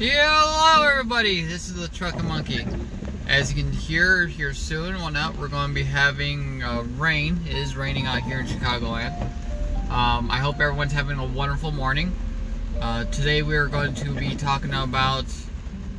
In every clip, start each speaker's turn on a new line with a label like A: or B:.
A: hello everybody. This is the Truckin' Monkey. As you can hear here soon, well now we're going to be having uh, rain. It is raining out here in Chicagoland. Um, I hope everyone's having a wonderful morning. Uh, today we are going to be talking about,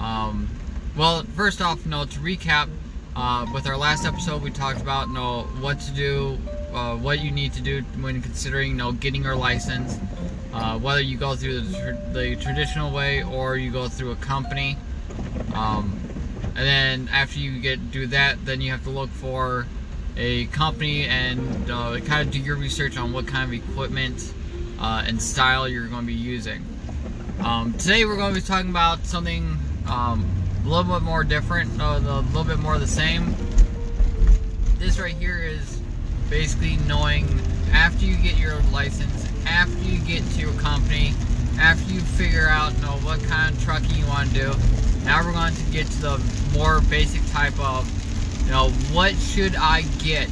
A: um, well, first off, no, to recap, uh, with our last episode we talked about, you know, what to do, uh, what you need to do when considering, you know, getting your license. Uh, whether you go through the, tr the, traditional way or you go through a company. Um, and then after you get do that, then you have to look for a company and uh, kind of do your research on what kind of equipment uh, and style you're going to be using. Um, today we're going to be talking about something um, a little bit more different, uh, a little bit more the same. This right here is basically knowing after you get your license, after you get to your company, after you figure out you know, what kind of trucking you want to do, now we're going to get to the more basic type of, you know, what should I get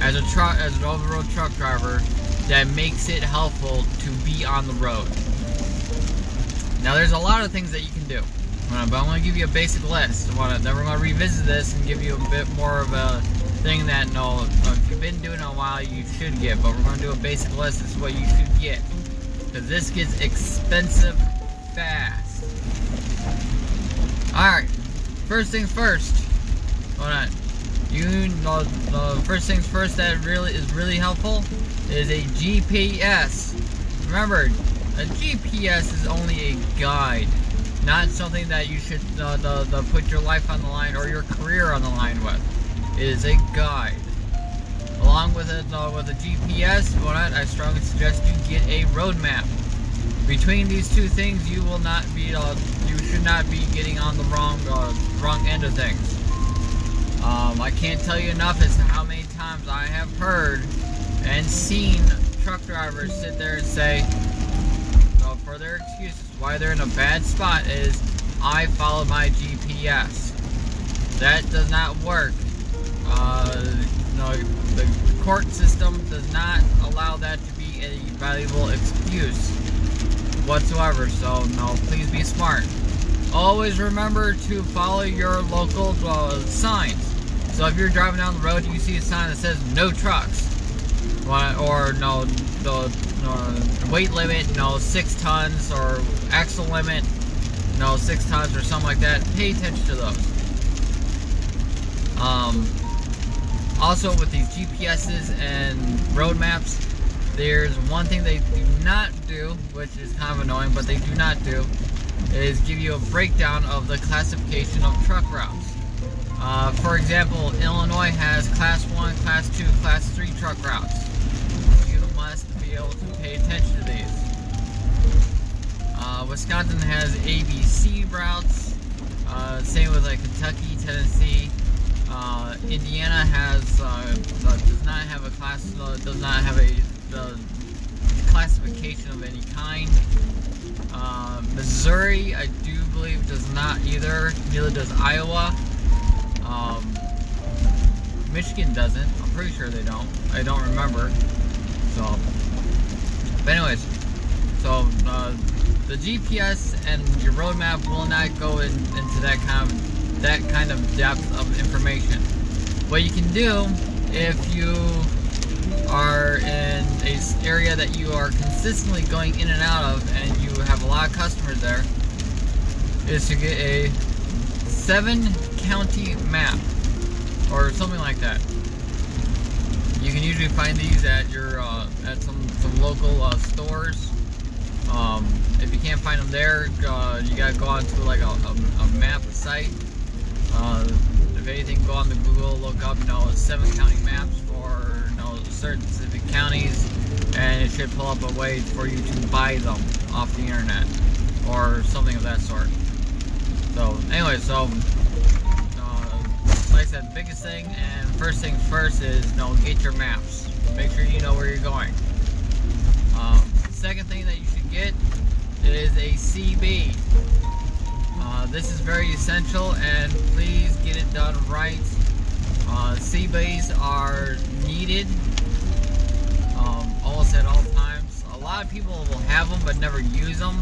A: as a truck, as an over-road truck driver that makes it helpful to be on the road. Now there's a lot of things that you can do, but I'm going to give you a basic list. then we're going to revisit this and give you a bit more of a thing that no, if you've been doing a while, you should get. But we're going to do a basic list. This is what you should get. Because this gets expensive fast. Alright. First things first. Hold on. You know, the first things first that really is really helpful is a GPS. Remember, a GPS is only a guide, not something that you should uh, the, the put your life on the line or your career on the line with is a guide. Along with it, uh, with a GPS, I, I strongly suggest you get a road map. Between these two things, you will not be, uh, you should not be getting on the wrong, uh, wrong end of things. Um, I can't tell you enough as to how many times I have heard and seen truck drivers sit there and say, uh, for their excuses, why they're in a bad spot is, I followed my GPS. That does not work. Uh, no, the court system does not allow that to be a valuable excuse whatsoever. So, no, please be smart. Always remember to follow your local uh, signs. So if you're driving down the road, you see a sign that says no trucks, or no, the no, weight limit, no six tons, or axle limit, no six tons, or something like that. Pay attention to those. Um, also, with these GPSs and road maps, there's one thing they do not do, which is kind of annoying, but they do not do, is give you a breakdown of the classification of truck routes. Uh, for example, Illinois has Class 1, Class 2, Class 3 truck routes. You must be able to pay attention to these. Uh, Wisconsin has ABC routes. Uh, same with like Kentucky, Tennessee, uh, Indiana has uh, does not have a class does not have a classification of any kind. Uh, Missouri, I do believe, does not either. Neither does Iowa. Um, Michigan doesn't. I'm pretty sure they don't. I don't remember. So, but anyways, so uh, the GPS and your roadmap will not go in, into that kind of that kind of depth of information. What you can do if you are in a area that you are consistently going in and out of and you have a lot of customers there is to get a seven county map or something like that. You can usually find these at your uh, at some some local uh, stores. Um, if you can't find them there, uh, you gotta go onto like a, a, a map site uh, if anything, go on the Google, look up, you know, seven county maps for, you know, certain specific counties, and it should pull up a way for you to buy them off the internet, or something of that sort. So, anyway, so, uh, like I said, biggest thing, and first thing first is, you know, get your maps. Make sure you know where you're going. Um, second thing that you should get is a CB. Uh, this is very essential and please get it done right. Uh, are needed um, almost at all times. A lot of people will have them but never use them.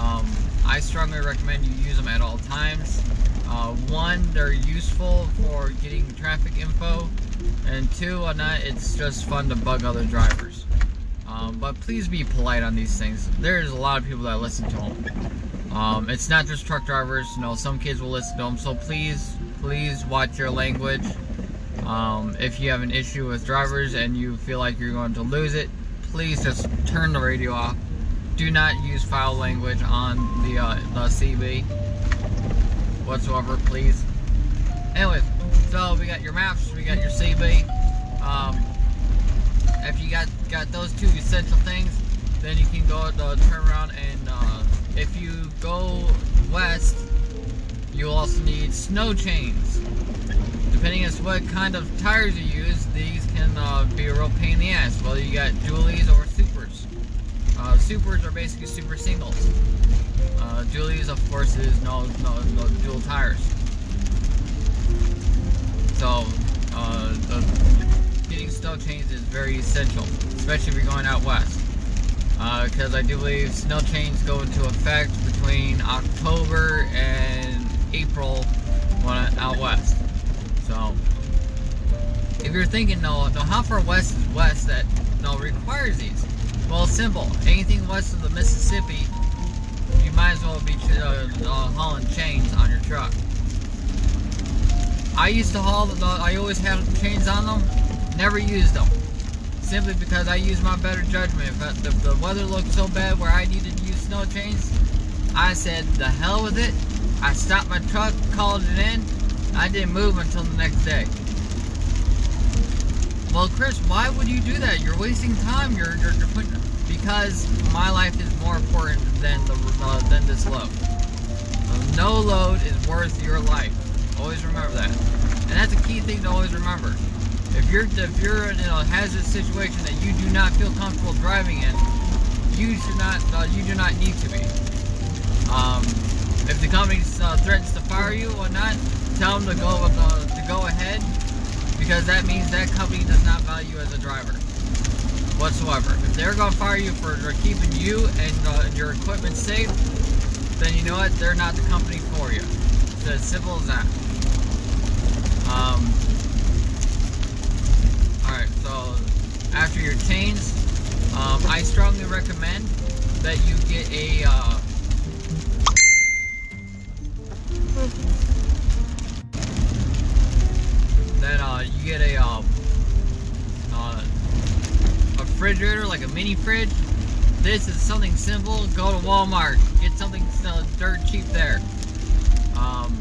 A: Um, I strongly recommend you use them at all times. Uh, one, they're useful for getting traffic info, and two, on that, it's just fun to bug other drivers. Um, but please be polite on these things. There's a lot of people that listen to them. Um, it's not just truck drivers. You know, some kids will listen to them. So please, please watch your language. Um, if you have an issue with drivers and you feel like you're going to lose it, please just turn the radio off. Do not use foul language on the, uh, the CB whatsoever, please. Anyways, so we got your maps, we got your CB. Um, if you got got those two essential things, then you can go uh, turn around and uh, if you go west, you'll also need snow chains. Depending on what kind of tires you use, these can uh, be a real pain in the ass. Whether you got dualies or supers. Uh, supers are basically super singles. Uh, dualies, of course, is no, no, no dual tires. So, uh, getting snow chains is very essential, especially if you're going out west. Because uh, I do believe snow chains go into effect between October and April when out west. So, if you're thinking, no, no, how far west is west that no requires these? Well, simple. Anything west of the Mississippi you might as well be uh, uh, hauling chains on your truck. I used to haul, the, I always had chains on them, never used them. Simply because I use my better judgment. If the, the weather looked so bad where I needed to use snow chains, I said, the hell with it. I stopped my truck, called it in. I didn't move until the next day. Well, Chris, why would you do that? You're wasting time. You're, you're, you're putting because my life is more important than the uh, than this load. No load is worth your life. Always remember that, and that's a key thing to always remember. If you're if you're in a hazardous situation that you do not feel comfortable driving in, you should not uh, you do not need to be. Um, if the company uh, threatens to fire you or not, tell them to go uh, to go ahead because that means that company does not value you as a driver whatsoever. If they're going to fire you for, keeping you and uh, your equipment safe, then you know what? They're not the company for you. It's as simple as that. Um, Alright, so after your chains, um, I strongly recommend that you get a uh, that uh, you get a uh, refrigerator, like a mini fridge. This is something simple. Go to Walmart. Get something uh, dirt cheap there. Um,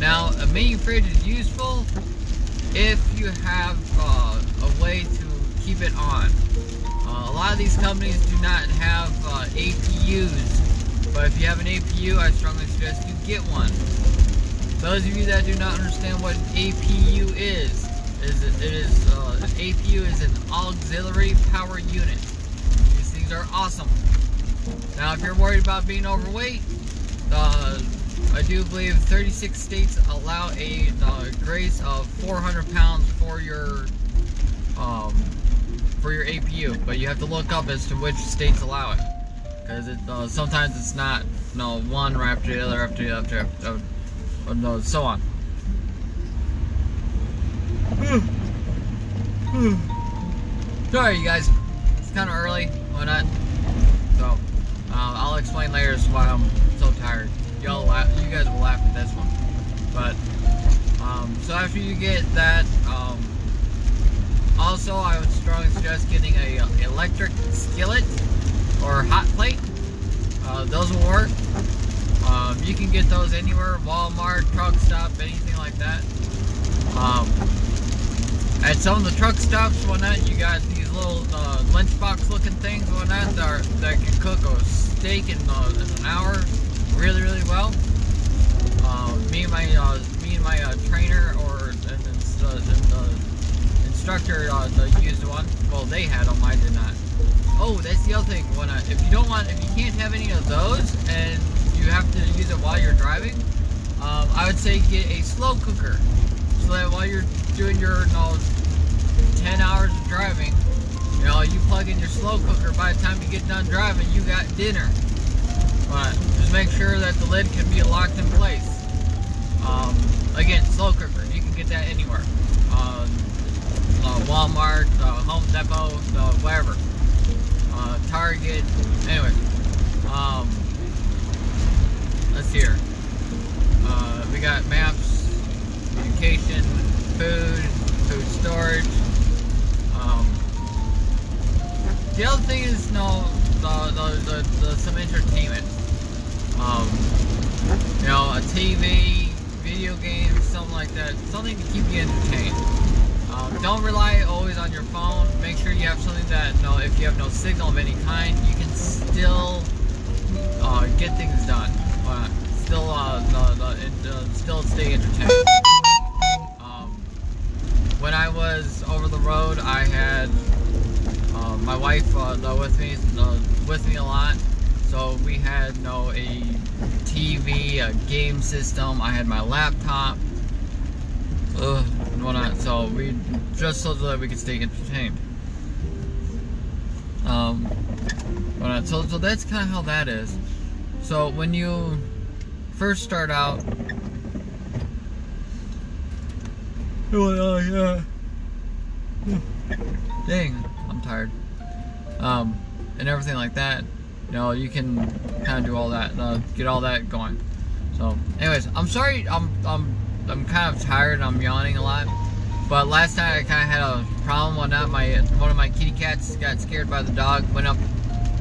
A: now, a mini fridge is useful if you have uh, a way to keep it on. Uh, a lot of these companies do not have uh, APUs, but if you have an APU, I strongly suggest you get one. Those of you that do not understand what APU is, is it is uh, an APU is an auxiliary power unit. These things are awesome. Now, if you're worried about being overweight, uh, I do believe 36 states allow a uh, grace of 400 pounds for your um, for your APU, but you have to look up as to which states allow it, because it uh, sometimes it's not you know, one right after the other after the other, after, after, uh, no, so on. Sorry, you guys. It's kind of early. Why not? So, uh, I'll explain later why I'm so tired. Y'all laugh. You guys will laugh at this one. But, um, so after you get that, um, also I would strongly suggest getting a uh, electric skillet or hot plate. Uh, those will work. Um, you can get those anywhere, Walmart, truck stop, anything like that. Um, at some of the truck stops, whatnot, you got these little uh, lunchbox looking things, whatnot, that, are, that can cook a steak in, uh, in an hour really, really well. Uh, me and my uh, me and my uh, trainer or and, and, the instructor uh, used one. Well, they had them. I did not. Oh, that's the other thing. When I, if you don't want, if you can't have any of those, and you have to use it while you're driving, um, I would say get a slow cooker, so that while you're doing your you know, 10 hours of driving, you know, you plug in your slow cooker, by the time you get done driving, you got dinner. But just make sure that the lid can be locked in place. Um, again, slow cooker. You can get that anywhere. Uh, Walmart, uh, Home Depot, uh, wherever. Target. Anyway. Um, let's here. Uh, we got maps, education, food, food storage. Um, the other thing is, no, the, the, the, the some entertainment. Um, you know, a TV, video games, something like that. Something to keep you entertained. Um, don't rely always on your phone. Make sure you have something that, you know, if you have no signal of any kind, you can still uh, get things done. Uh, still, uh, the, the, uh, still stay entertained. Um, when I was over the road, I had uh, my wife with me, with me a lot. So we had know, a TV, a game system. I had my laptop, ugh, and whatnot. So we just so that we could stay entertained. Um, whatnot. So so that's kind of how that is. So when you first start out, oh yeah, dang, I'm tired. Um, and everything like that. Know, you can kind of do all that, uh, get all that going. So, anyways, I'm sorry, I'm I'm I'm kind of tired. I'm yawning a lot. But last night I kind of had a problem. One night, my one of my kitty cats got scared by the dog. Went up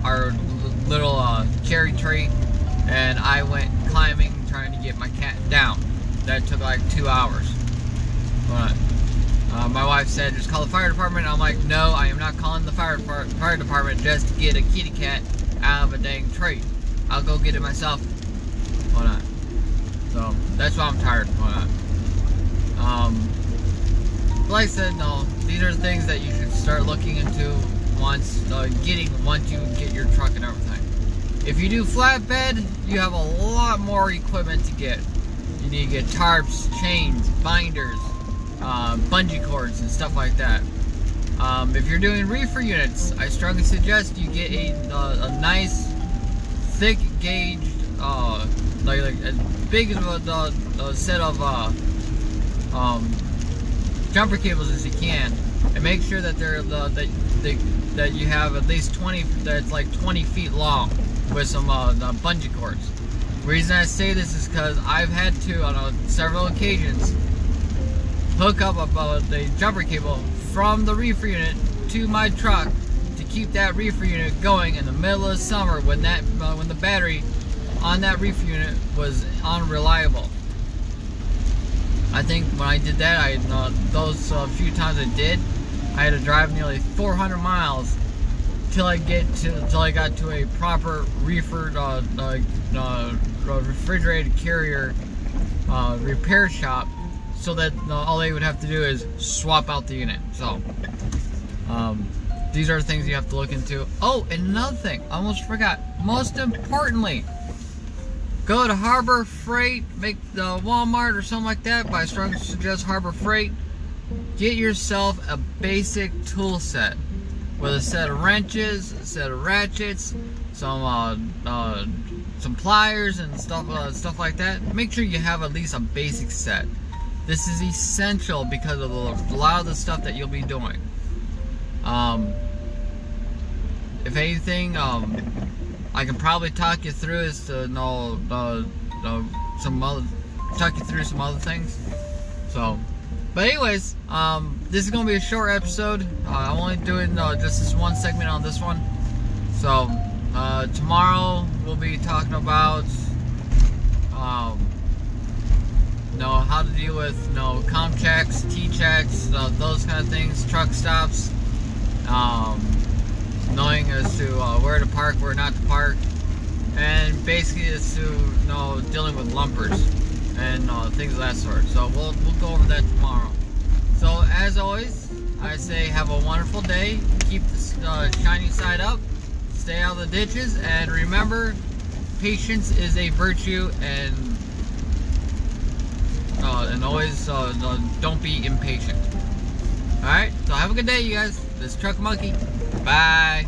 A: our little uh, cherry tree, and I went climbing trying to get my cat down. That took like two hours. But uh, my wife said, just call the fire department. I'm like, no, I am not calling the fire, fire department just to get a kitty cat out of a dang tree. I'll go get it myself. Why not? So, that's why I'm tired. Why not? Um, like I said, no, these are things that you should start looking into once, uh, getting, once you get your truck and everything. If you do flatbed, you have a lot more equipment to get. You need to get tarps, chains, binders, uh, bungee cords and stuff like that. Um, if you're doing reefer units, I strongly suggest you get a, a nice, thick gauge, uh, like, like as big as a, set of uh, um, jumper cables as you can, and make sure that they're the that they, that you have at least 20 that's like 20 feet long with some uh, bungee cords. Reason I say this is because I've had to on uh, several occasions hook up about the jumper cable from the reefer unit to my truck to keep that reefer unit going in the middle of summer when that uh, when the battery on that reefer unit was unreliable. I think when I did that, I uh, those uh, few times I did, I had to drive nearly 400 miles till I get to till I got to a proper reefer uh, uh, refrigerated carrier uh, repair shop so that all they would have to do is swap out the unit. So, um, these are things you have to look into. Oh, and another thing, I almost forgot. Most importantly, go to Harbor Freight, make the Walmart or something like that. But I strongly suggest Harbor Freight. Get yourself a basic tool set with a set of wrenches, a set of ratchets, some uh, uh, some pliers and stuff uh, stuff like that. Make sure you have at least a basic set. This is essential because of a lot of the stuff that you'll be doing. Um, if anything, um, I can probably talk you through is to know uh, some other, talk you through some other things. So, but anyways, um, this is gonna be a short episode. Uh, I'm only doing uh, just this one segment on this one. So, uh, tomorrow we'll be talking about um, know how to deal with you know com checks, T checks, uh, those kind of things, truck stops, um, knowing as to uh, where to park, where not to park, and basically as to you know dealing with lumpers and uh, things of that sort. So we'll we'll go over that tomorrow. So as always, I say have a wonderful day. Keep the uh, shiny side up. Stay out of the ditches, and remember, patience is a virtue and uh, and always uh, don't be impatient. Alright, so have a good day, you guys. This Truck Monkey. Bye.